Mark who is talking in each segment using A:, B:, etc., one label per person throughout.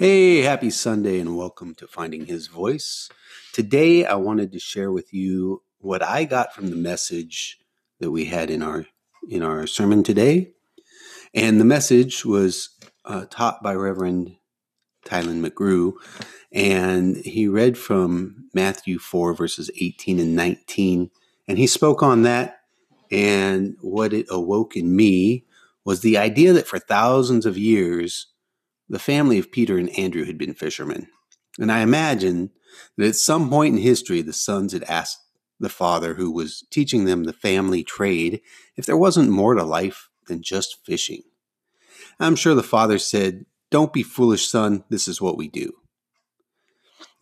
A: Hey, happy Sunday and welcome to Finding His Voice. Today I wanted to share with you what I got from the message that we had in our in our sermon today. And the message was uh, taught by Reverend Tylen McGrew and he read from Matthew 4 verses 18 and 19 and he spoke on that and what it awoke in me was the idea that for thousands of years the family of Peter and Andrew had been fishermen. And I imagine that at some point in history, the sons had asked the father who was teaching them the family trade if there wasn't more to life than just fishing. I'm sure the father said, Don't be foolish, son, this is what we do.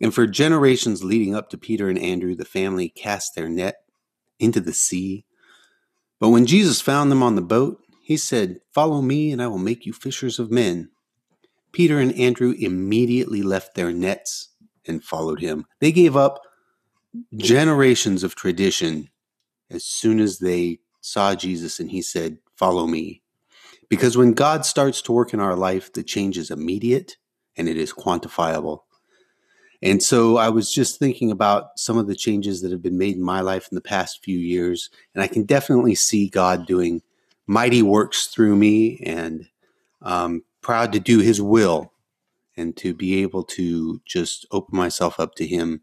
A: And for generations leading up to Peter and Andrew, the family cast their net into the sea. But when Jesus found them on the boat, he said, Follow me, and I will make you fishers of men. Peter and Andrew immediately left their nets and followed him. They gave up generations of tradition as soon as they saw Jesus and he said, Follow me. Because when God starts to work in our life, the change is immediate and it is quantifiable. And so I was just thinking about some of the changes that have been made in my life in the past few years. And I can definitely see God doing mighty works through me and um, proud to do his will and to be able to just open myself up to him.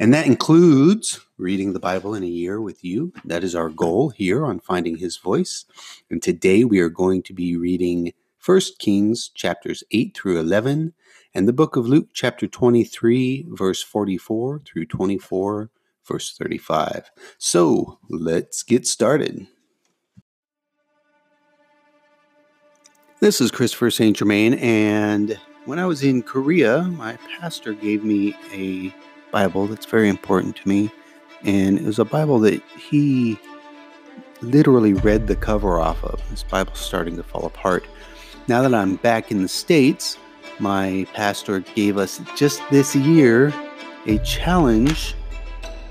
A: And that includes reading the Bible in a year with you. That is our goal here on Finding His Voice. And today we are going to be reading 1 Kings chapters 8 through 11 and the book of Luke chapter 23 verse 44 through 24 verse 35. So, let's get started. This is Christopher St. Germain, and when I was in Korea, my pastor gave me a Bible that's very important to me, and it was a Bible that he literally read the cover off of. This Bible's starting to fall apart. Now that I'm back in the States, my pastor gave us just this year a challenge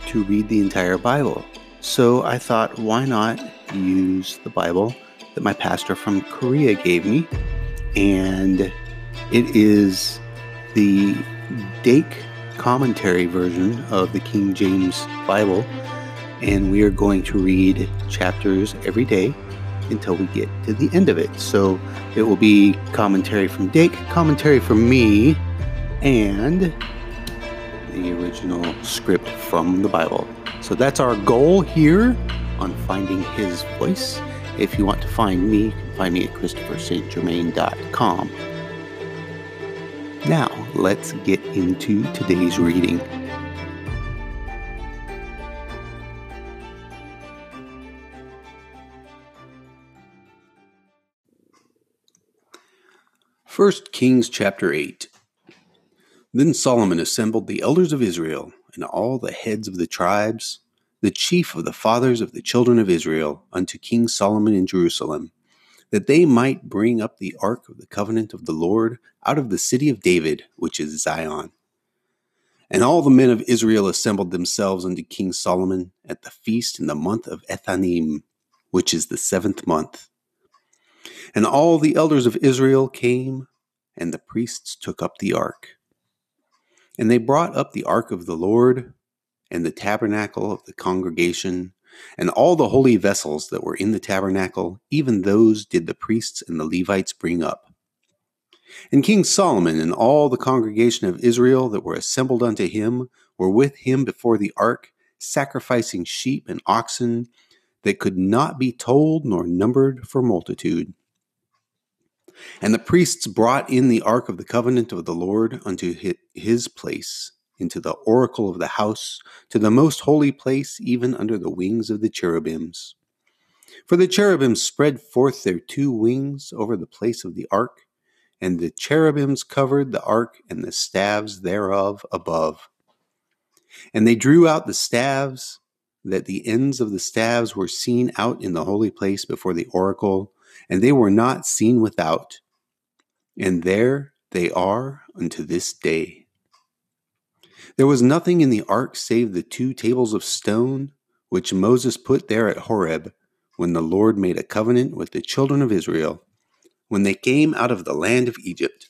A: to read the entire Bible. So I thought, why not use the Bible that my pastor from Korea gave me. And it is the Dake commentary version of the King James Bible. And we are going to read chapters every day until we get to the end of it. So it will be commentary from Dake, commentary from me, and the original script from the Bible. So that's our goal here on finding his voice. If you want to find me, you can find me at ChristopherSt.Germain.com. Now, let's get into today's reading. First Kings chapter 8. Then Solomon assembled the elders of Israel and all the heads of the tribes the chief of the fathers of the children of Israel, unto King Solomon in Jerusalem, that they might bring up the ark of the covenant of the Lord out of the city of David, which is Zion. And all the men of Israel assembled themselves unto King Solomon at the feast in the month of Ethanim, which is the seventh month. And all the elders of Israel came, and the priests took up the ark. And they brought up the ark of the Lord and the tabernacle of the congregation, and all the holy vessels that were in the tabernacle, even those did the priests and the Levites bring up. And King Solomon and all the congregation of Israel that were assembled unto him were with him before the ark, sacrificing sheep and oxen that could not be told nor numbered for multitude. And the priests brought in the ark of the covenant of the Lord unto his place into the oracle of the house, to the most holy place, even under the wings of the cherubims. For the cherubims spread forth their two wings over the place of the ark, and the cherubims covered the ark and the staves thereof above. And they drew out the staves, that the ends of the staves were seen out in the holy place before the oracle, and they were not seen without. And there they are unto this day. There was nothing in the ark save the two tables of stone which Moses put there at Horeb when the Lord made a covenant with the children of Israel when they came out of the land of Egypt.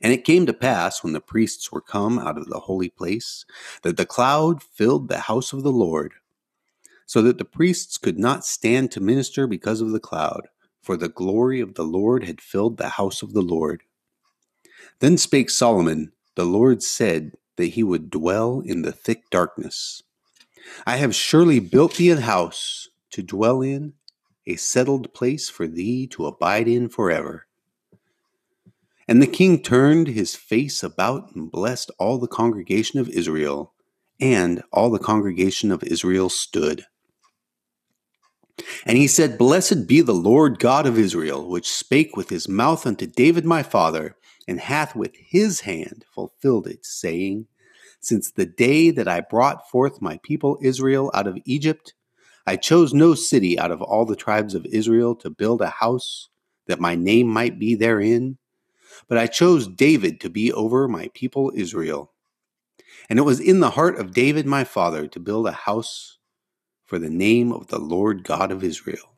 A: And it came to pass, when the priests were come out of the holy place, that the cloud filled the house of the Lord, so that the priests could not stand to minister because of the cloud, for the glory of the Lord had filled the house of the Lord. Then spake Solomon, The Lord said that he would dwell in the thick darkness. I have surely built thee a house to dwell in, a settled place for thee to abide in forever. And the king turned his face about and blessed all the congregation of Israel, and all the congregation of Israel stood. And he said, Blessed be the Lord God of Israel, which spake with his mouth unto David my father, and hath with his hand fulfilled it, saying, Since the day that I brought forth my people Israel out of Egypt, I chose no city out of all the tribes of Israel to build a house, that my name might be therein but I chose David to be over my people Israel. And it was in the heart of David my father to build a house for the name of the Lord God of Israel.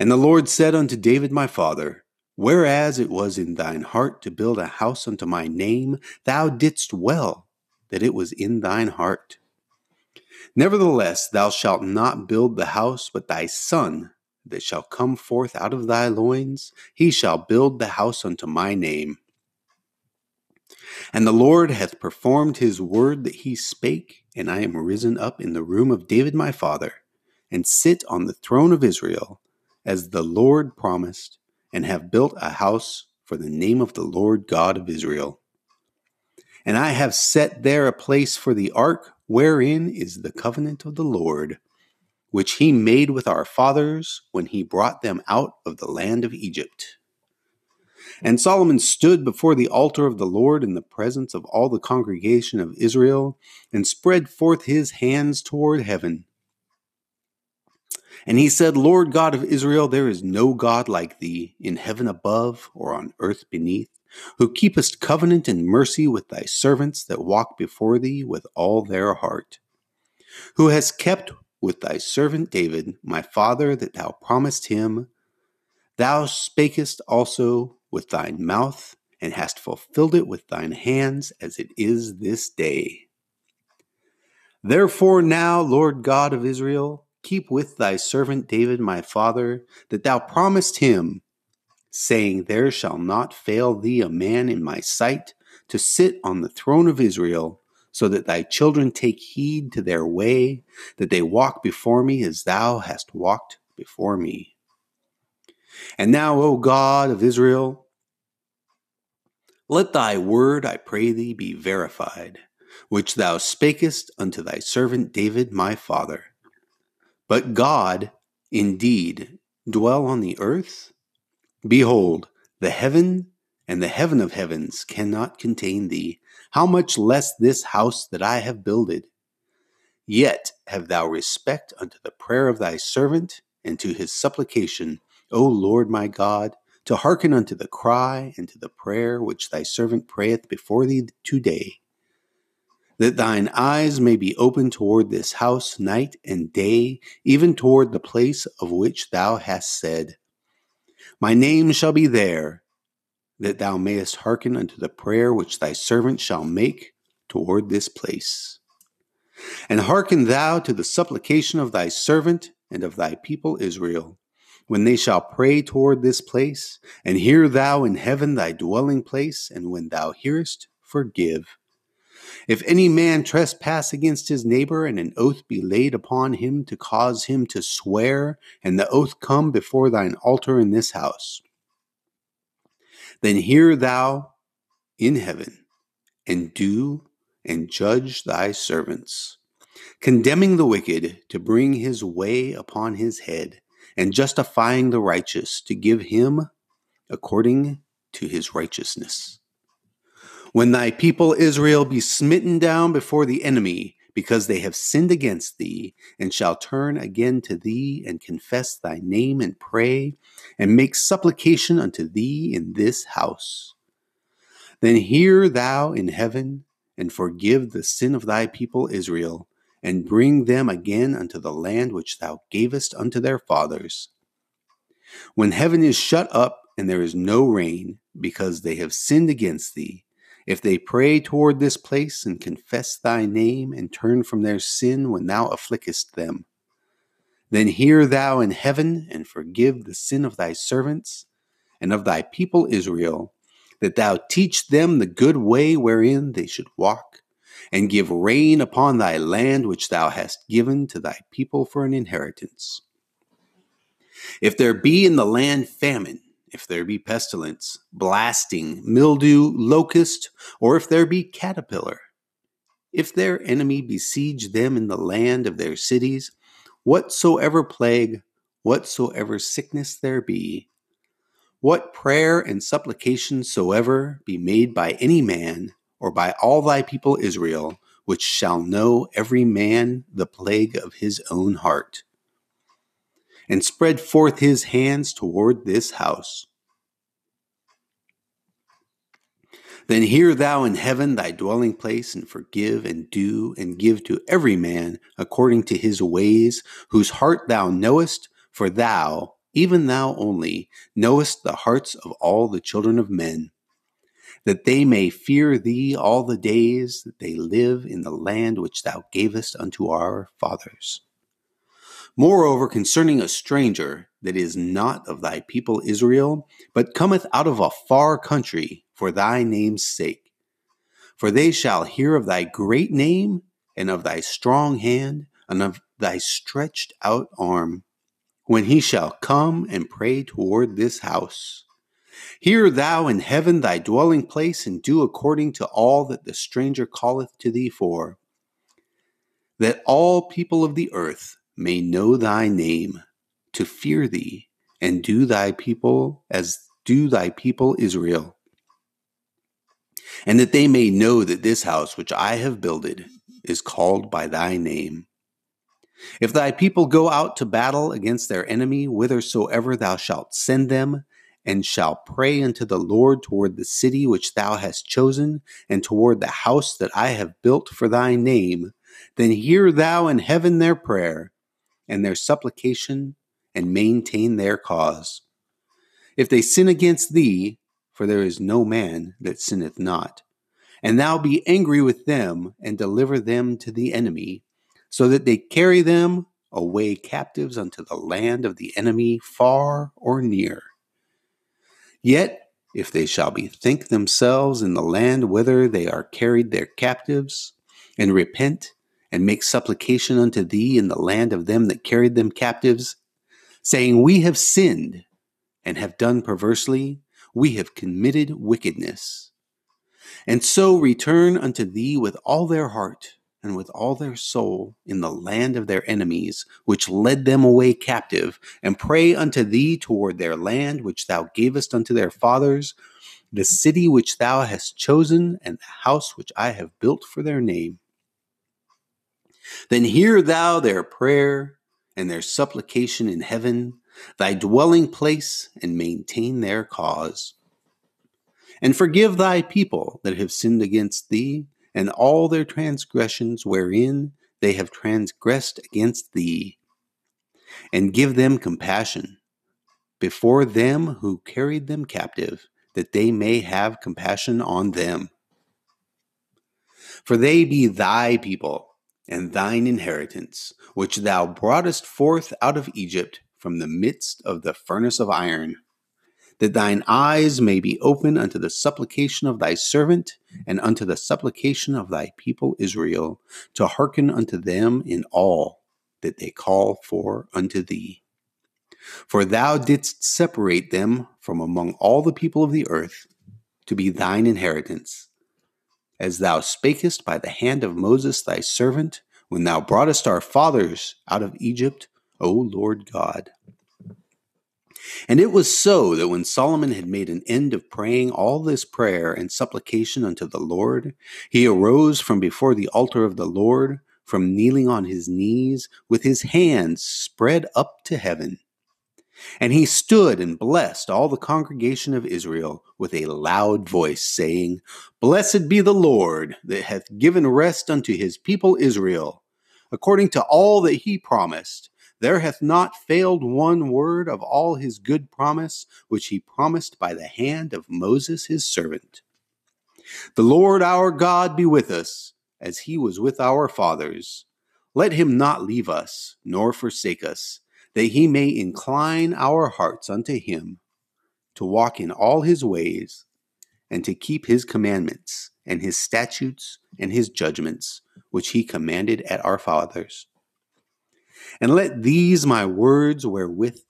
A: And the Lord said unto David my father, Whereas it was in thine heart to build a house unto my name, thou didst well that it was in thine heart. Nevertheless, thou shalt not build the house, but thy son that shall come forth out of thy loins, he shall build the house unto my name. And the Lord hath performed his word that he spake, and I am risen up in the room of David my father, and sit on the throne of Israel, as the Lord promised, and have built a house for the name of the Lord God of Israel. And I have set there a place for the ark, wherein is the covenant of the Lord which he made with our fathers when he brought them out of the land of Egypt. And Solomon stood before the altar of the Lord in the presence of all the congregation of Israel, and spread forth his hands toward heaven. And he said, Lord God of Israel, there is no God like thee in heaven above or on earth beneath, who keepest covenant and mercy with thy servants that walk before thee with all their heart, who has kept with thy servant David, my father, that thou promised him. Thou spakest also with thine mouth, and hast fulfilled it with thine hands, as it is this day. Therefore, now, Lord God of Israel, keep with thy servant David, my father, that thou promised him, saying, There shall not fail thee a man in my sight to sit on the throne of Israel so that thy children take heed to their way, that they walk before me as thou hast walked before me. And now, O God of Israel, let thy word, I pray thee, be verified, which thou spakest unto thy servant David my father. But God, indeed, dwell on the earth? Behold, the heaven and the heaven of heavens cannot contain thee how much less this house that I have builded? Yet have thou respect unto the prayer of thy servant and to his supplication, O Lord my God, to hearken unto the cry and to the prayer which thy servant prayeth before thee today. That thine eyes may be open toward this house night and day, even toward the place of which thou hast said, My name shall be there, that thou mayest hearken unto the prayer which thy servant shall make toward this place. And hearken thou to the supplication of thy servant and of thy people Israel, when they shall pray toward this place, and hear thou in heaven thy dwelling place, and when thou hearest, forgive. If any man trespass against his neighbor, and an oath be laid upon him to cause him to swear, and the oath come before thine altar in this house, then hear thou in heaven, and do and judge thy servants, condemning the wicked to bring his way upon his head, and justifying the righteous to give him according to his righteousness. When thy people Israel be smitten down before the enemy, because they have sinned against thee, and shall turn again to thee, and confess thy name, and pray, and make supplication unto thee in this house. Then hear thou in heaven, and forgive the sin of thy people Israel, and bring them again unto the land which thou gavest unto their fathers. When heaven is shut up, and there is no rain, because they have sinned against thee, if they pray toward this place and confess thy name and turn from their sin when thou afflictest them, then hear thou in heaven and forgive the sin of thy servants and of thy people Israel, that thou teach them the good way wherein they should walk, and give rain upon thy land which thou hast given to thy people for an inheritance. If there be in the land famine, if there be pestilence, blasting, mildew, locust, or if there be caterpillar, if their enemy besiege them in the land of their cities, whatsoever plague, whatsoever sickness there be, what prayer and supplication soever be made by any man, or by all thy people Israel, which shall know every man the plague of his own heart, and spread forth his hands toward this house. Then hear thou in heaven thy dwelling place, and forgive and do and give to every man according to his ways, whose heart thou knowest, for thou, even thou only, knowest the hearts of all the children of men, that they may fear thee all the days that they live in the land which thou gavest unto our fathers. Moreover, concerning a stranger that is not of thy people Israel, but cometh out of a far country for thy name's sake. For they shall hear of thy great name, and of thy strong hand, and of thy stretched out arm, when he shall come and pray toward this house. Hear thou in heaven thy dwelling place, and do according to all that the stranger calleth to thee for, that all people of the earth may know thy name, to fear thee, and do thy people as do thy people Israel. And that they may know that this house which I have builded is called by thy name. If thy people go out to battle against their enemy, whithersoever thou shalt send them, and shall pray unto the Lord toward the city which thou hast chosen, and toward the house that I have built for thy name, then hear thou in heaven their prayer, and their supplication and maintain their cause. If they sin against thee, for there is no man that sinneth not, and thou be angry with them and deliver them to the enemy, so that they carry them away captives unto the land of the enemy, far or near. Yet, if they shall bethink themselves in the land whither they are carried their captives, and repent and make supplication unto thee in the land of them that carried them captives, saying, We have sinned and have done perversely, we have committed wickedness. And so return unto thee with all their heart and with all their soul in the land of their enemies, which led them away captive, and pray unto thee toward their land which thou gavest unto their fathers, the city which thou hast chosen, and the house which I have built for their name. Then hear thou their prayer and their supplication in heaven, thy dwelling place, and maintain their cause. And forgive thy people that have sinned against thee, and all their transgressions wherein they have transgressed against thee. And give them compassion before them who carried them captive, that they may have compassion on them. For they be thy people and thine inheritance, which thou broughtest forth out of Egypt from the midst of the furnace of iron, that thine eyes may be open unto the supplication of thy servant and unto the supplication of thy people Israel, to hearken unto them in all that they call for unto thee. For thou didst separate them from among all the people of the earth to be thine inheritance as thou spakest by the hand of Moses thy servant, when thou broughtest our fathers out of Egypt, O Lord God. And it was so that when Solomon had made an end of praying all this prayer and supplication unto the Lord, he arose from before the altar of the Lord, from kneeling on his knees, with his hands spread up to heaven. And he stood and blessed all the congregation of Israel with a loud voice, saying, Blessed be the Lord that hath given rest unto his people Israel, according to all that he promised, there hath not failed one word of all his good promise, which he promised by the hand of Moses his servant. The Lord our God be with us, as he was with our fathers. Let him not leave us, nor forsake us, that he may incline our hearts unto him, to walk in all his ways, and to keep his commandments, and his statutes, and his judgments, which he commanded at our fathers. And let these my words wherewith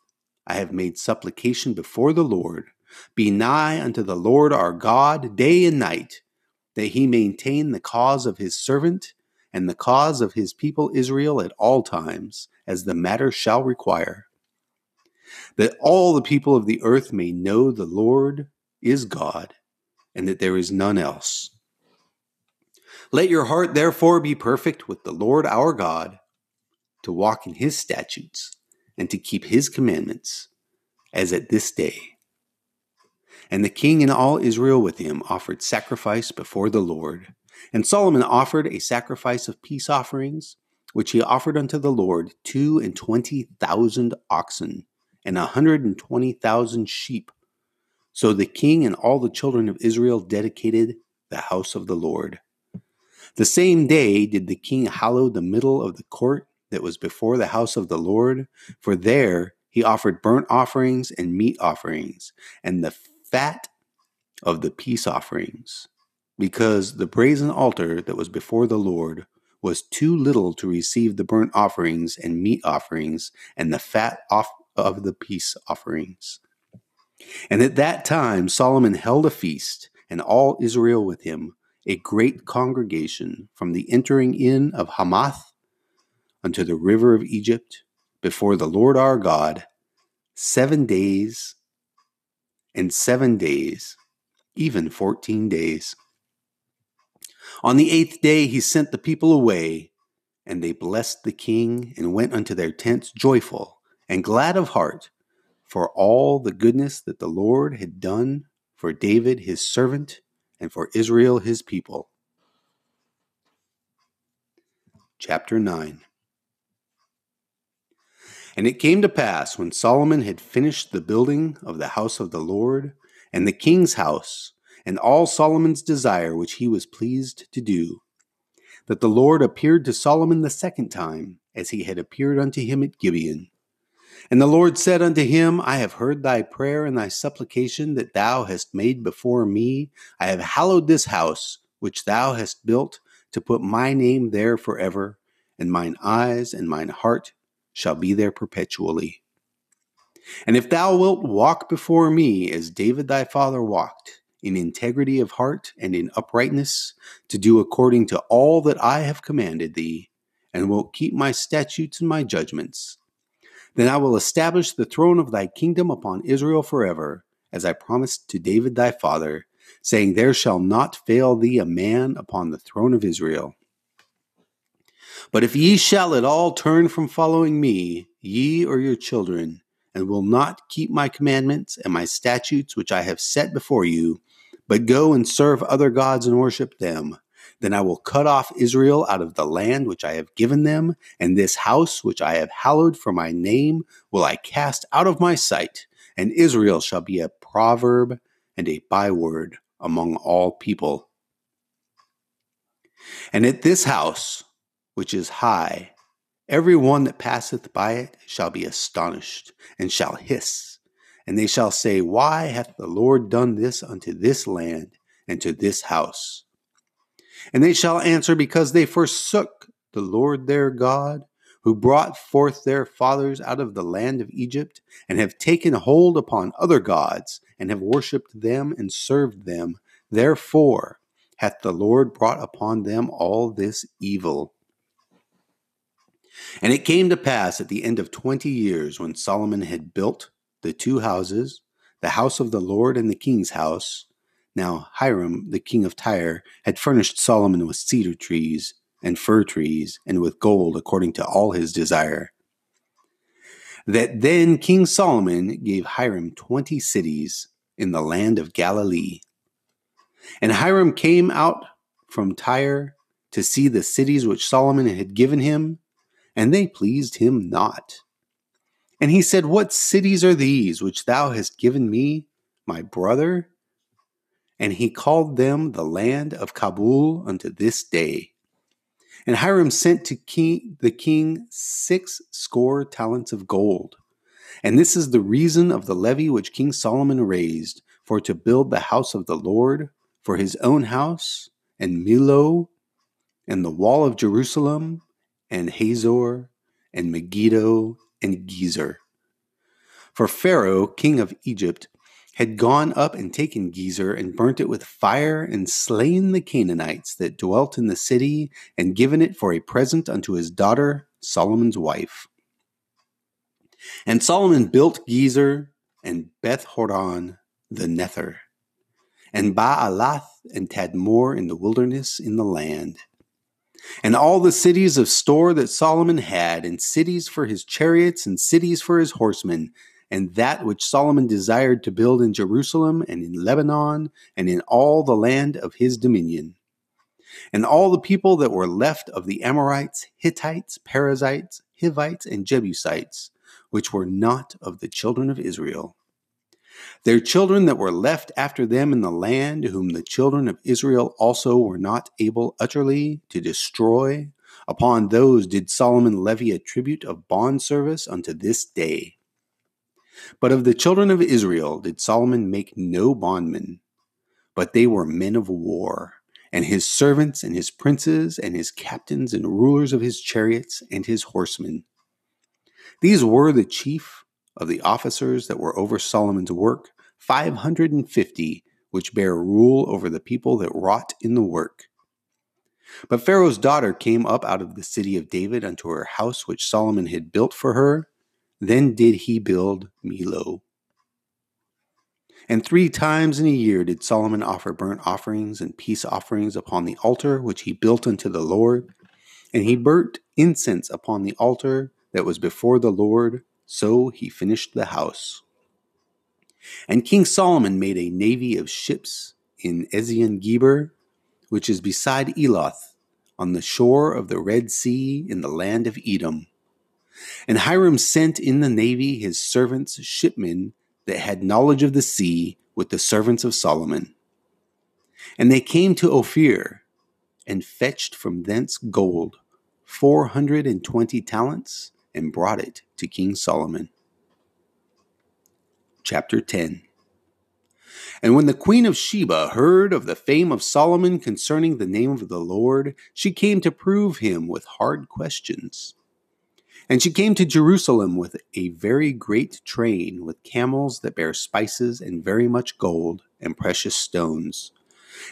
A: I have made supplication before the Lord be nigh unto the Lord our God day and night, that he maintain the cause of his servant and the cause of his people Israel at all times, as the matter shall require. That all the people of the earth may know the Lord is God, and that there is none else. Let your heart therefore be perfect with the Lord our God, to walk in his statutes, and to keep his commandments, as at this day. And the king and all Israel with him offered sacrifice before the Lord. And Solomon offered a sacrifice of peace offerings, which he offered unto the Lord two and twenty thousand oxen, and a hundred and twenty thousand sheep. So the king and all the children of Israel dedicated the house of the Lord. The same day did the king hallow the middle of the court that was before the house of the Lord, for there he offered burnt offerings and meat offerings, and the fat of the peace offerings, because the brazen altar that was before the Lord was too little to receive the burnt offerings and meat offerings and the fat off of the peace offerings. And at that time Solomon held a feast, and all Israel with him, a great congregation, from the entering in of Hamath unto the river of Egypt, before the Lord our God, seven days and seven days, even fourteen days. On the eighth day he sent the people away, and they blessed the king and went unto their tents joyful and glad of heart for all the goodness that the Lord had done for David his servant and for Israel his people. Chapter 9 And it came to pass when Solomon had finished the building of the house of the Lord and the king's house and all Solomon's desire which he was pleased to do, that the Lord appeared to Solomon the second time, as he had appeared unto him at Gibeon. And the Lord said unto him, I have heard thy prayer and thy supplication that thou hast made before me. I have hallowed this house which thou hast built to put my name there forever, and mine eyes and mine heart shall be there perpetually. And if thou wilt walk before me as David thy father walked, in integrity of heart and in uprightness, to do according to all that I have commanded thee, and wilt keep my statutes and my judgments, then I will establish the throne of thy kingdom upon Israel forever, as I promised to David thy father, saying, There shall not fail thee a man upon the throne of Israel. But if ye shall at all turn from following me, ye or your children, and will not keep my commandments and my statutes which I have set before you, but go and serve other gods and worship them. Then I will cut off Israel out of the land which I have given them, and this house which I have hallowed for my name will I cast out of my sight, and Israel shall be a proverb and a byword among all people. And at this house, which is high, every one that passeth by it shall be astonished, and shall hiss and they shall say, Why hath the Lord done this unto this land and to this house? And they shall answer, Because they forsook the Lord their God, who brought forth their fathers out of the land of Egypt, and have taken hold upon other gods, and have worshipped them and served them. Therefore hath the Lord brought upon them all this evil. And it came to pass at the end of twenty years, when Solomon had built the two houses, the house of the Lord and the king's house. Now Hiram, the king of Tyre, had furnished Solomon with cedar trees and fir trees and with gold according to all his desire. That then King Solomon gave Hiram twenty cities in the land of Galilee. And Hiram came out from Tyre to see the cities which Solomon had given him, and they pleased him not And he said, What cities are these which thou hast given me, my brother? And he called them the land of Cabul unto this day. And Hiram sent to king, the king six score talents of gold. And this is the reason of the levy which King Solomon raised for to build the house of the Lord, for his own house, and Millo, and the wall of Jerusalem, and Hazor, and Megiddo, and Gezer. For Pharaoh, king of Egypt, had gone up and taken Gezer and burnt it with fire and slain the Canaanites that dwelt in the city and given it for a present unto his daughter, Solomon's wife. And Solomon built Gezer and Beth Horon the Nether, and Baalath and Tadmor in the wilderness in the land. And all the cities of store that Solomon had, and cities for his chariots, and cities for his horsemen, and that which Solomon desired to build in Jerusalem and in Lebanon and in all the land of his dominion. And all the people that were left of the Amorites, Hittites, Perizzites, Hivites, and Jebusites, which were not of the children of Israel. Their children that were left after them in the land, whom the children of Israel also were not able utterly to destroy, upon those did Solomon levy a tribute of bond service unto this day. But of the children of Israel did Solomon make no bondmen, but they were men of war, and his servants and his princes and his captains and rulers of his chariots and his horsemen. These were the chief of the officers that were over Solomon's work, five hundred and fifty, which bare rule over the people that wrought in the work. But Pharaoh's daughter came up out of the city of David unto her house which Solomon had built for her, then did he build Millo. And three times in a year did Solomon offer burnt offerings and peace offerings upon the altar which he built unto the Lord. And he burnt incense upon the altar that was before the Lord. So he finished the house. And King Solomon made a navy of ships in Ezion Geber, which is beside Eloth, on the shore of the Red Sea in the land of Edom. And Hiram sent in the navy his servants, shipmen that had knowledge of the sea, with the servants of Solomon. And they came to Ophir and fetched from thence gold, four hundred and twenty talents, and brought it to King Solomon. Chapter 10 And when the queen of Sheba heard of the fame of Solomon concerning the name of the Lord, she came to prove him with hard questions. And she came to Jerusalem with a very great train, with camels that bear spices and very much gold and precious stones.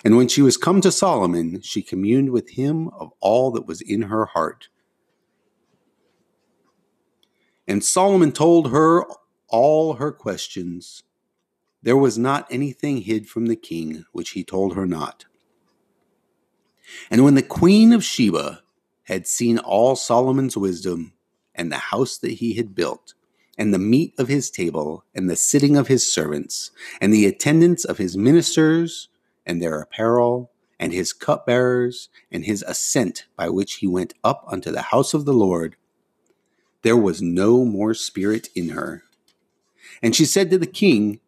A: And when she was come to Solomon, she communed with him of all that was in her heart. And Solomon told her all her questions. There was not anything hid from the king which he told her not. And when the queen of Sheba had seen all Solomon's wisdom, and the house that he had built, and the meat of his table, and the sitting of his servants, and the attendance of his ministers, and their apparel, and his cupbearers, and his ascent by which he went up unto the house of the Lord, there was no more spirit in her. And she said to the king,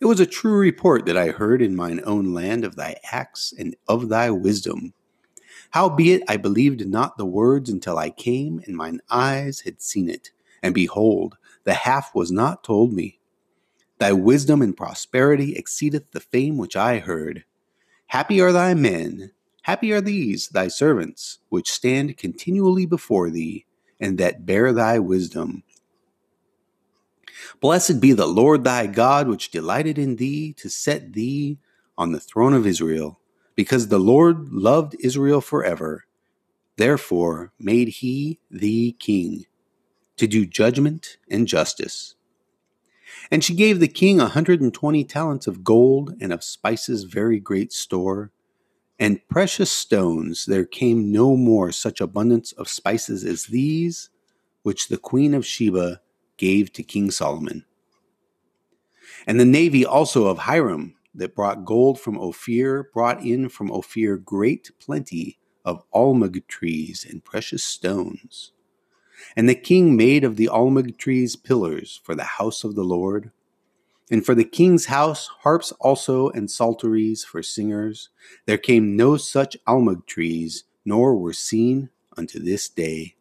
A: It was a true report that I heard in mine own land of thy acts and of thy wisdom. Howbeit I believed not the words until I came, and mine eyes had seen it. And behold, the half was not told me. Thy wisdom and prosperity exceedeth the fame which I heard. Happy are thy men, happy are these thy servants, which stand continually before thee, and that bear thy wisdom. Blessed be the Lord thy God, which delighted in thee to set thee on the throne of Israel because the Lord loved Israel forever. Therefore made he thee king, to do judgment and justice. And she gave the king a hundred and twenty talents of gold, and of spices very great store, and precious stones. There came no more such abundance of spices as these, which the queen of Sheba gave to King Solomon. And the navy also of Hiram that brought gold from Ophir, brought in from Ophir great plenty of almug trees and precious stones. And the king made of the almug trees pillars for the house of the Lord. And for the king's house, harps also and psalteries for singers. There came no such almug trees, nor were seen unto this day.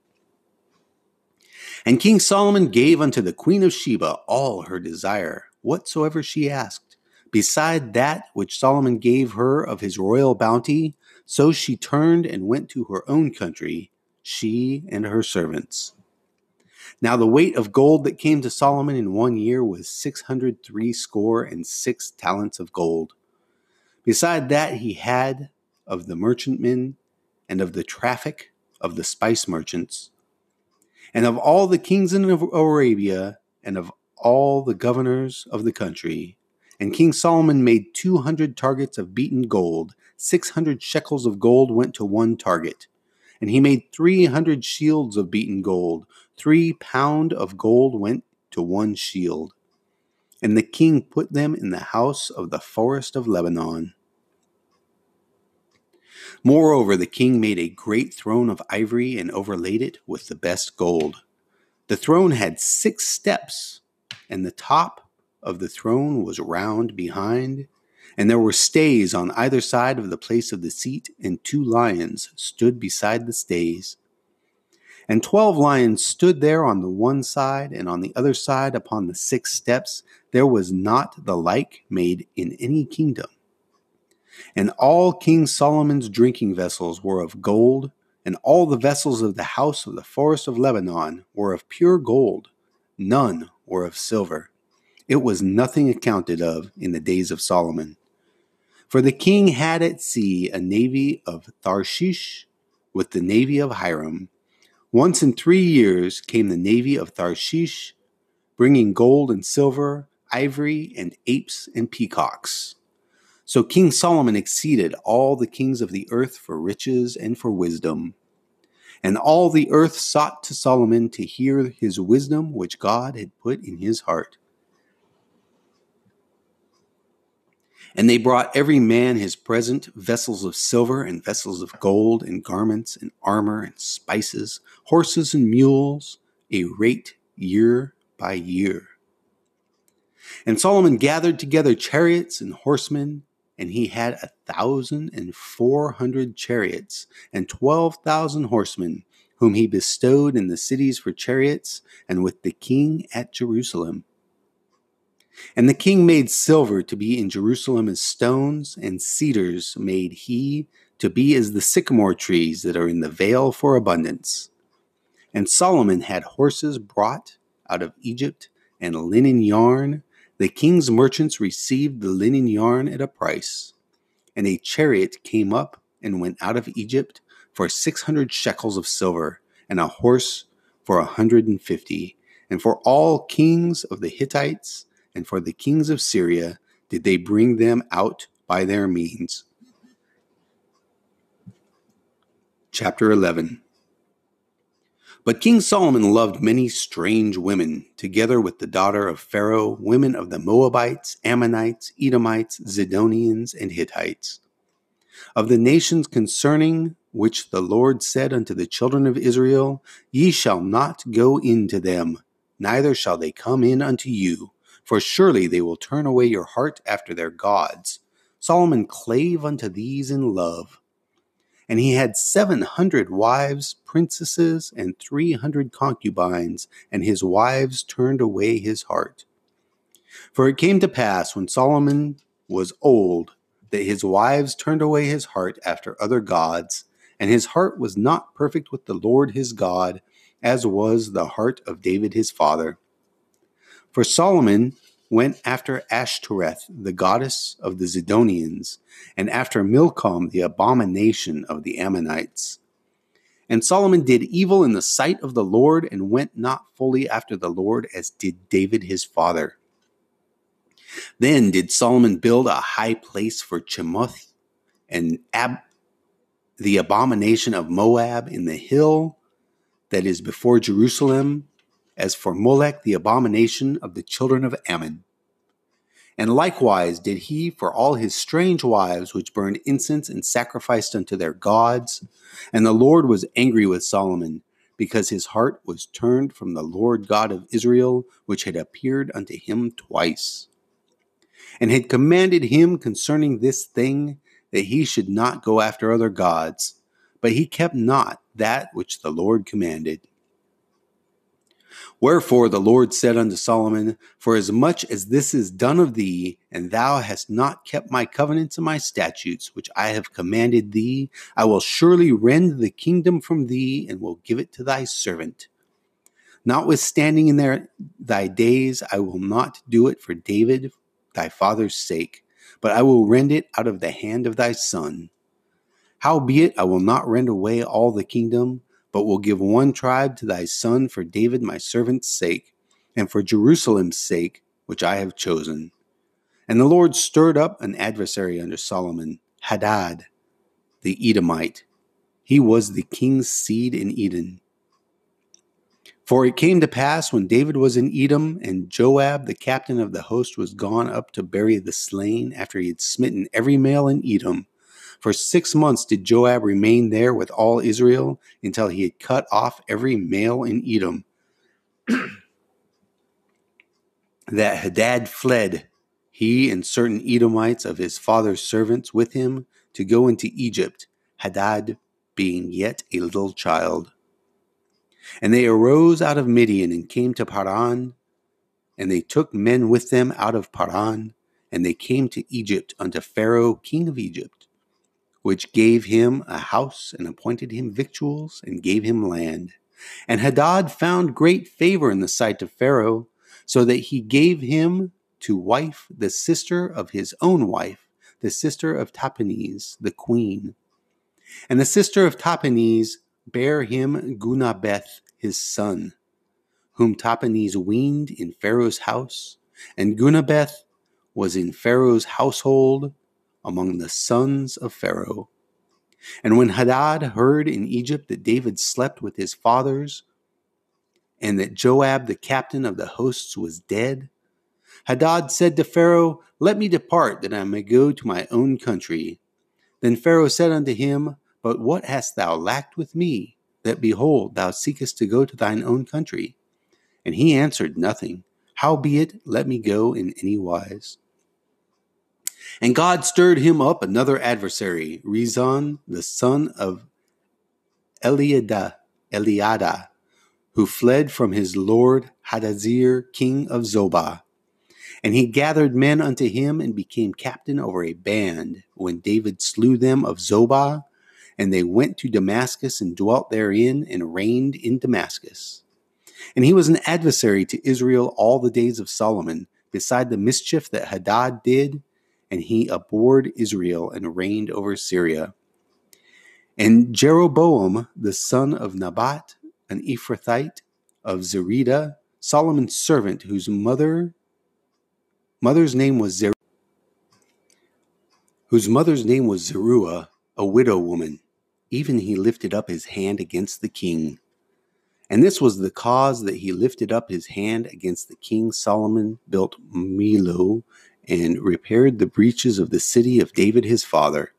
A: And King Solomon gave unto the queen of Sheba all her desire, whatsoever she asked. Beside that which Solomon gave her of his royal bounty, so she turned and went to her own country, she and her servants. Now the weight of gold that came to Solomon in one year was six hundred three score and six talents of gold. Beside that he had of the merchantmen and of the traffic of the spice merchants, and of all the kings in Arabia, and of all the governors of the country. And King Solomon made two hundred targets of beaten gold. Six hundred shekels of gold went to one target. And he made three hundred shields of beaten gold. Three pound of gold went to one shield. And the king put them in the house of the forest of Lebanon. Moreover, the king made a great throne of ivory and overlaid it with the best gold. The throne had six steps, and the top of the throne was round behind, and there were stays on either side of the place of the seat, and two lions stood beside the stays. And twelve lions stood there on the one side, and on the other side upon the six steps. There was not the like made in any kingdom. And all King Solomon's drinking vessels were of gold, and all the vessels of the house of the forest of Lebanon were of pure gold, none were of silver. It was nothing accounted of in the days of Solomon. For the king had at sea a navy of Tharshish with the navy of Hiram. Once in three years came the navy of Tharshish, bringing gold and silver, ivory, and apes and peacocks. So King Solomon exceeded all the kings of the earth for riches and for wisdom. And all the earth sought to Solomon to hear his wisdom which God had put in his heart. And they brought every man his present vessels of silver and vessels of gold and garments and armor and spices, horses and mules, a rate year by year. And Solomon gathered together chariots and horsemen and he had a thousand and four hundred chariots and twelve thousand horsemen, whom he bestowed in the cities for chariots, and with the king at Jerusalem. And the king made silver to be in Jerusalem as stones, and cedars made he to be as the sycamore trees that are in the vale for abundance. And Solomon had horses brought out of Egypt, and linen yarn, the king's merchants received the linen yarn at a price, and a chariot came up and went out of Egypt for six hundred shekels of silver, and a horse for a hundred and fifty. And for all kings of the Hittites and for the kings of Syria did they bring them out by their means. Chapter 11 but King Solomon loved many strange women, together with the daughter of Pharaoh, women of the Moabites, Ammonites, Edomites, Zidonians, and Hittites. Of the nations concerning which the Lord said unto the children of Israel, Ye shall not go into them, neither shall they come in unto you, for surely they will turn away your heart after their gods. Solomon clave unto these in love and he had seven hundred wives, princesses, and three hundred concubines, and his wives turned away his heart. For it came to pass when Solomon was old that his wives turned away his heart after other gods, and his heart was not perfect with the Lord his God, as was the heart of David his father. For Solomon went after Ashtoreth, the goddess of the Zidonians, and after Milcom, the abomination of the Ammonites. And Solomon did evil in the sight of the Lord and went not fully after the Lord as did David his father. Then did Solomon build a high place for Chemosh and Ab, the abomination of Moab in the hill that is before Jerusalem, as for Molech, the abomination of the children of Ammon. And likewise did he for all his strange wives, which burned incense and sacrificed unto their gods. And the Lord was angry with Solomon, because his heart was turned from the Lord God of Israel, which had appeared unto him twice, and had commanded him concerning this thing that he should not go after other gods, but he kept not that which the Lord commanded. Wherefore the Lord said unto Solomon, For as much as this is done of thee, and thou hast not kept my covenants and my statutes, which I have commanded thee, I will surely rend the kingdom from thee, and will give it to thy servant. Notwithstanding in their, thy days, I will not do it for David thy father's sake, but I will rend it out of the hand of thy son. Howbeit, I will not rend away all the kingdom, but will give one tribe to thy son for David my servant's sake, and for Jerusalem's sake, which I have chosen. And the Lord stirred up an adversary under Solomon, Hadad, the Edomite. He was the king's seed in Edom. For it came to pass when David was in Edom, and Joab, the captain of the host, was gone up to bury the slain after he had smitten every male in Edom, for six months did Joab remain there with all Israel until he had cut off every male in Edom. that Hadad fled, he and certain Edomites of his father's servants with him, to go into Egypt, Hadad being yet a little child. And they arose out of Midian and came to Paran, and they took men with them out of Paran, and they came to Egypt unto Pharaoh, king of Egypt which gave him a house and appointed him victuals and gave him land. And Hadad found great favor in the sight of Pharaoh, so that he gave him to wife the sister of his own wife, the sister of Tahpenes, the queen. And the sister of Tahpenes bare him Genubath his son, whom Tahpenes weaned in Pharaoh's house. And Genubath was in Pharaoh's household among the sons of Pharaoh. And when Hadad heard in Egypt that David slept with his fathers, and that Joab the captain of the hosts was dead, Hadad said to Pharaoh, Let me depart, that I may go to my own country. Then Pharaoh said unto him, But what hast thou lacked with me, that behold, thou seekest to go to thine own country? And he answered nothing. Howbeit, let me go in any wise. And God stirred him up another adversary, Rezon, the son of Eliada, Eliada, who fled from his lord Hadadezer, king of Zobah. And he gathered men unto him and became captain over a band when David slew them of Zobah. And they went to Damascus and dwelt therein and reigned in Damascus. And he was an adversary to Israel all the days of Solomon, beside the mischief that Hadad did and he abhorred Israel and reigned over Syria. And Jeroboam, the son of Nebat, an Ephrathite of Zereda, Solomon's servant, whose mother mother's name was Zer- whose mother's name was Zeruah, a widow woman. Even he lifted up his hand against the king. And this was the cause that he lifted up his hand against the king. Solomon built Millo and repaired the breaches of the city of David his father.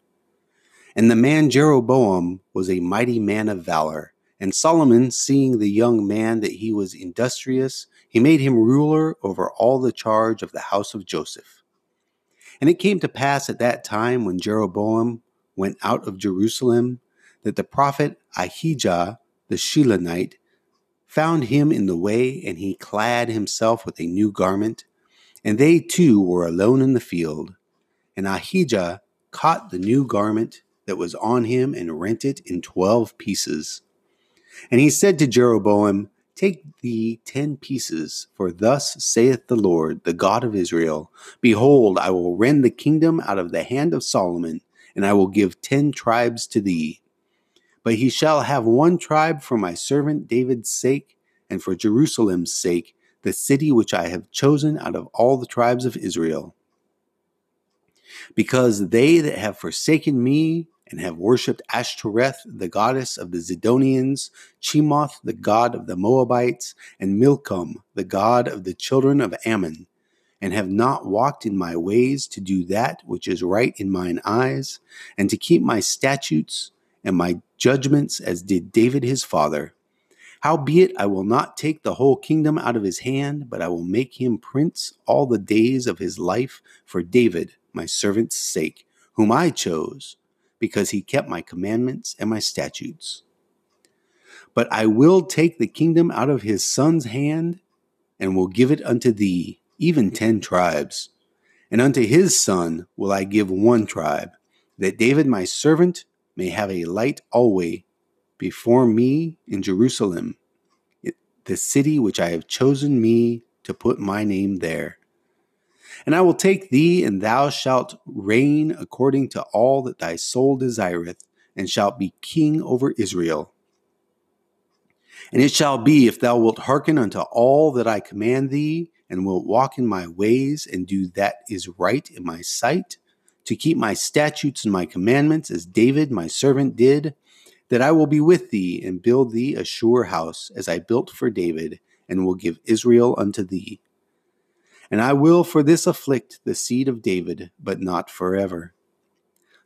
A: And the man Jeroboam was a mighty man of valor. And Solomon, seeing the young man that he was industrious, he made him ruler over all the charge of the house of Joseph. And it came to pass at that time when Jeroboam went out of Jerusalem that the prophet Ahijah the Shilonite found him in the way, and he clad himself with a new garment and they two were alone in the field. And Ahijah caught the new garment that was on him and rent it in twelve pieces. And he said to Jeroboam, Take thee ten pieces, for thus saith the Lord, the God of Israel Behold, I will rend the kingdom out of the hand of Solomon, and I will give ten tribes to thee. But he shall have one tribe for my servant David's sake, and for Jerusalem's sake, the city which I have chosen out of all the tribes of Israel. Because they that have forsaken me and have worshipped Ashtoreth, the goddess of the Zidonians, Chemosh, the god of the Moabites, and Milcom, the god of the children of Ammon, and have not walked in my ways to do that which is right in mine eyes, and to keep my statutes and my judgments as did David his father Howbeit, I will not take the whole kingdom out of his hand, but I will make him prince all the days of his life for David, my servant's sake, whom I chose, because he kept my commandments and my statutes. But I will take the kingdom out of his son's hand, and will give it unto thee, even ten tribes. And unto his son will I give one tribe, that David my servant may have a light always before me in Jerusalem, the city which I have chosen me to put my name there. And I will take thee, and thou shalt reign according to all that thy soul desireth, and shalt be king over Israel. And it shall be, if thou wilt hearken unto all that I command thee, and wilt walk in my ways, and do that is right in my sight, to keep my statutes and my commandments, as David my servant did, that I will be with thee and build thee a sure house, as I built for David, and will give Israel unto thee. And I will for this afflict the seed of David, but not forever.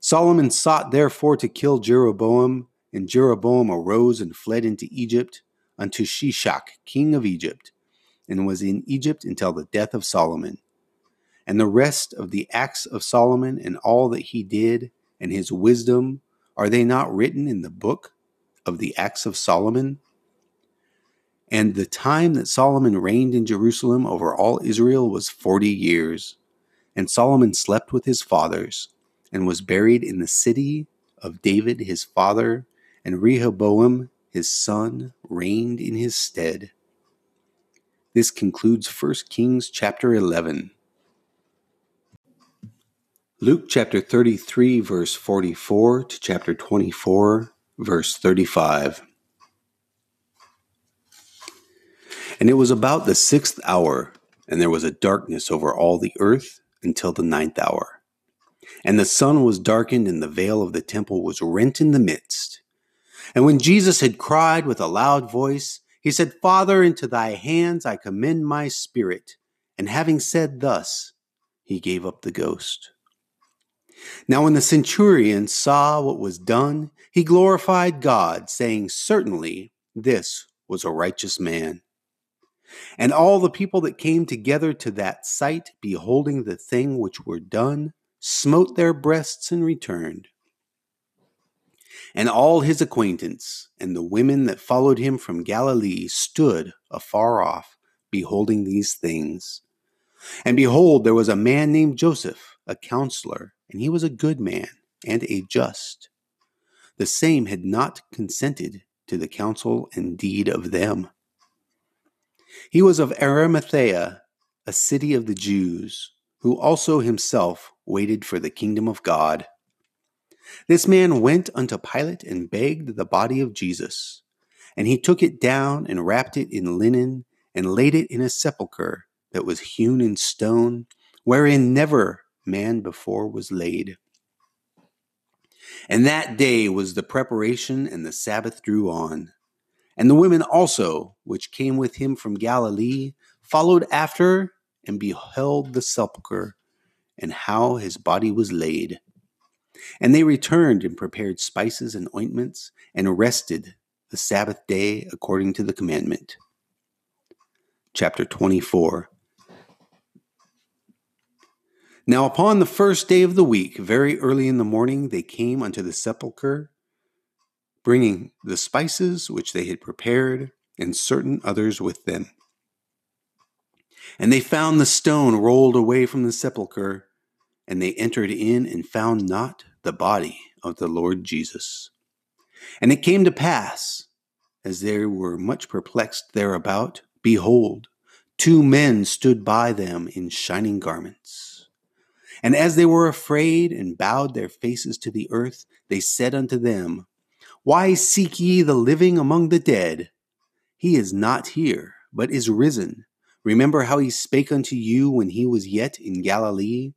A: Solomon sought therefore to kill Jeroboam, and Jeroboam arose and fled into Egypt, unto Shishak, king of Egypt, and was in Egypt until the death of Solomon. And the rest of the acts of Solomon and all that he did, and his wisdom, are they not written in the book of the Acts of Solomon? And the time that Solomon reigned in Jerusalem over all Israel was forty years. And Solomon slept with his fathers, and was buried in the city of David his father, and Rehoboam his son reigned in his stead. This concludes 1 Kings chapter 11. Luke chapter 33, verse 44 to chapter 24, verse 35. And it was about the sixth hour, and there was a darkness over all the earth until the ninth hour. And the sun was darkened, and the veil of the temple was rent in the midst. And when Jesus had cried with a loud voice, he said, Father, into thy hands I commend my spirit. And having said thus, he gave up the ghost. Now, when the centurion saw what was done, he glorified God, saying, Certainly this was a righteous man. And all the people that came together to that sight, beholding the thing which were done, smote their breasts and returned. And all his acquaintance and the women that followed him from Galilee stood afar off, beholding these things. And behold, there was a man named Joseph, a counselor and he was a good man and a just. The same had not consented to the counsel and deed of them. He was of Arimathea, a city of the Jews, who also himself waited for the kingdom of God. This man went unto Pilate and begged the body of Jesus. And he took it down and wrapped it in linen and laid it in a sepulchre that was hewn in stone, wherein never man before was laid. And that day was the preparation, and the Sabbath drew on. And the women also, which came with him from Galilee, followed after and beheld the sepulchre and how his body was laid. And they returned and prepared spices and ointments and rested the Sabbath day according to the commandment. Chapter 24 now, upon the first day of the week, very early in the morning, they came unto the sepulchre, bringing the spices which they had prepared, and certain others with them. And they found the stone rolled away from the sepulchre, and they entered in and found not the body of the Lord Jesus. And it came to pass, as they were much perplexed thereabout, behold, two men stood by them in shining garments. And as they were afraid and bowed their faces to the earth, they said unto them, Why seek ye the living among the dead? He is not here, but is risen. Remember how he spake unto you when he was yet in Galilee,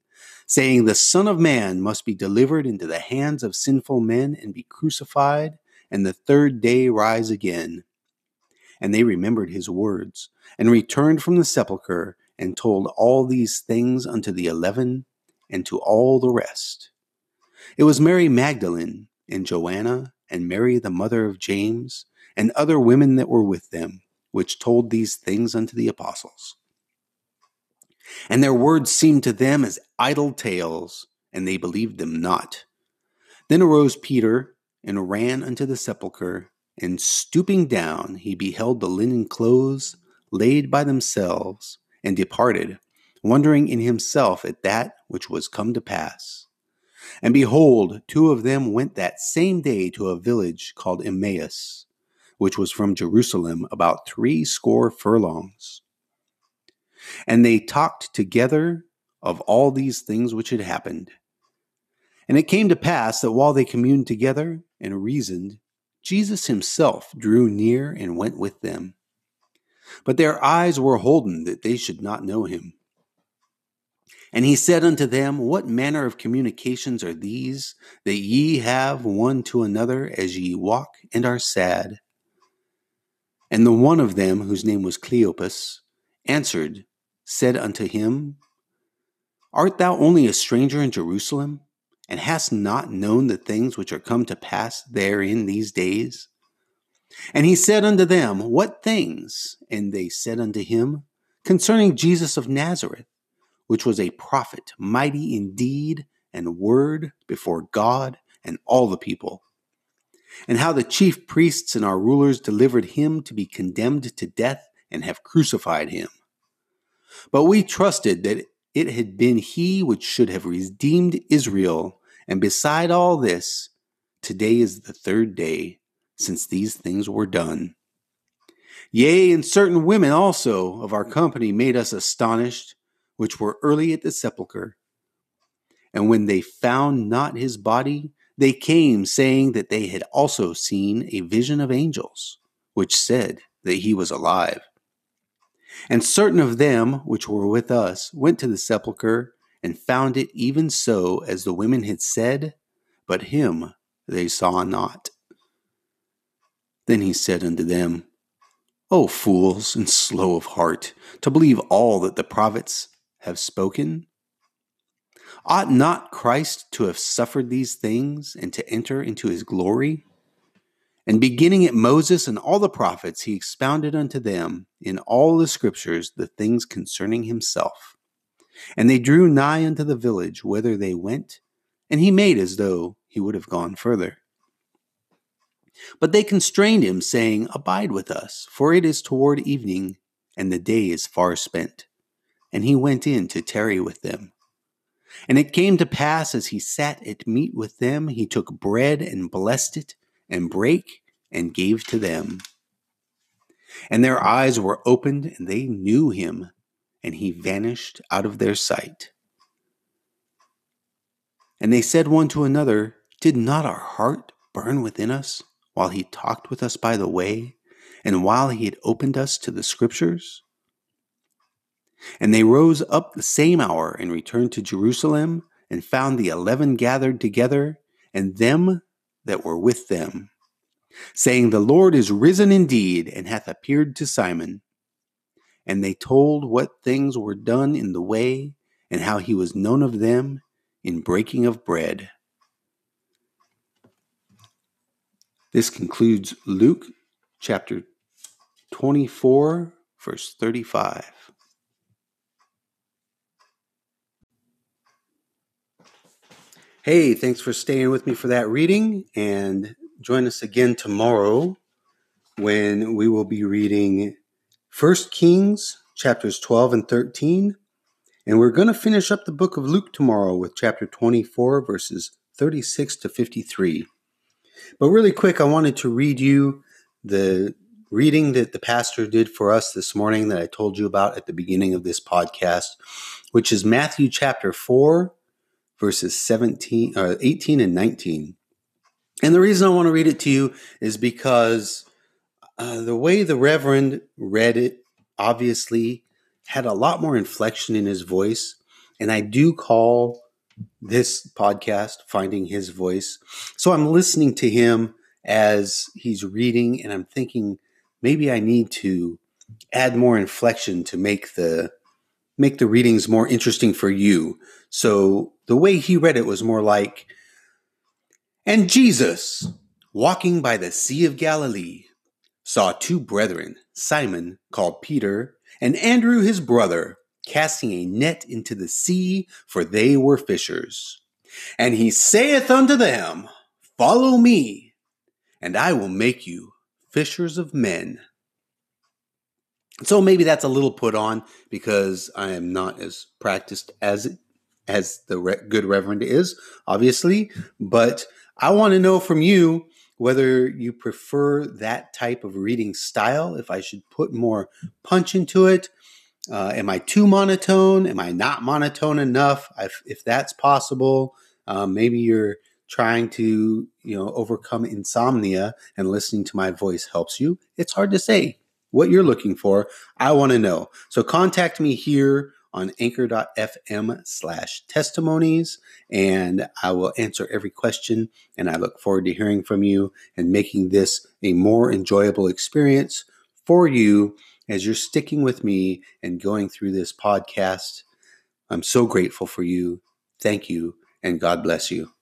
A: saying, The Son of Man must be delivered into the hands of sinful men and be crucified, and the third day rise again. And they remembered his words, and returned from the sepulchre, and told all these things unto the eleven and to all the rest. It was Mary Magdalene and Joanna and Mary the mother of James, and other women that were with them, which told these things unto the apostles. And their words seemed to them as idle tales, and they believed them not. Then arose Peter and ran unto the sepulchre, and stooping down, he beheld the linen clothes laid by themselves, and departed, wondering in himself at that which was come to pass. And behold, two of them went that same day to a village called Emmaus, which was from Jerusalem about three score furlongs. And they talked together of all these things which had happened. And it came to pass that while they communed together and reasoned, Jesus himself drew near and went with them. But their eyes were holden that they should not know him. And he said unto them, What manner of communications are these that ye have one to another as ye walk and are sad? And the one of them, whose name was Cleopas, answered, said unto him, Art thou only a stranger in Jerusalem, and hast not known the things which are come to pass therein these days? And he said unto them, What things? And they said unto him, Concerning Jesus of Nazareth which was a prophet, mighty in deed and word before God and all the people. And how the chief priests and our rulers delivered him to be condemned to death and have crucified him. But we trusted that it had been he which should have redeemed Israel. And beside all this, today is the third day since these things were done. Yea, and certain women also of our company made us astonished which were early at the sepulchre. And when they found not his body, they came, saying that they had also seen a vision of angels, which said that he was alive. And certain of them which were with us went to the sepulchre and found it even so as the women had said, but him they saw not. Then he said unto them, O fools and slow of heart, to believe all that the prophets have spoken? Ought not Christ to have suffered these things and to enter into his glory? And beginning at Moses and all the prophets, he expounded unto them in all the scriptures the things concerning himself. And they drew nigh unto the village whither they went, and he made as though he would have gone further. But they constrained him, saying, Abide with us, for it is toward evening, and the day is far spent and he went in to tarry with them. And it came to pass as he sat at meat with them, he took bread and blessed it, and brake and gave to them. And their eyes were opened, and they knew him, and he vanished out of their sight. And they said one to another, Did not our heart burn within us while he talked with us by the way, and while he had opened us to the Scriptures? And they rose up the same hour and returned to Jerusalem, and found the eleven gathered together, and them that were with them, saying, The Lord is risen indeed, and hath appeared to Simon. And they told what things were done in the way, and how he was known of them in breaking of bread. This concludes Luke chapter 24, verse 35. Hey, thanks for staying with me for that reading, and join us again tomorrow when we will be reading First Kings chapters 12 and 13. And we're going to finish up the book of Luke tomorrow with chapter 24, verses 36 to 53. But really quick, I wanted to read you the reading that the pastor did for us this morning that I told you about at the beginning of this podcast, which is Matthew chapter 4, verses 17, uh, 18 and 19. And the reason I want to read it to you is because uh, the way the Reverend read it obviously had a lot more inflection in his voice. And I do call this podcast Finding His Voice. So I'm listening to him as he's reading, and I'm thinking maybe I need to add more inflection to make the make the readings more interesting for you. So the way he read it was more like, and Jesus walking by the Sea of Galilee, saw two brethren, Simon, called Peter, and Andrew his brother, casting a net into the sea, for they were fishers. And he saith unto them, Follow me, and I will make you fishers of men. So maybe that's a little put on because I am not as practiced as as the re- good reverend is, obviously. But I want to know from you whether you prefer that type of reading style. If I should put more punch into it, uh, am I too monotone? Am I not monotone enough? If, if that's possible, um, maybe you're trying to you know overcome insomnia and listening to my voice helps you. It's hard to say what you're looking for. I want to know. So contact me here on anchor.fm slash testimonies and I will answer every question and I look forward to hearing from you and making this a more enjoyable experience for you as you're sticking with me and going through this podcast. I'm so grateful for you. Thank you and God bless you.